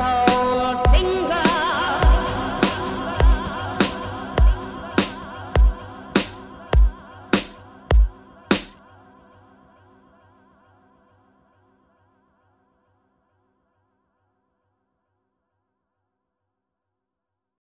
gold.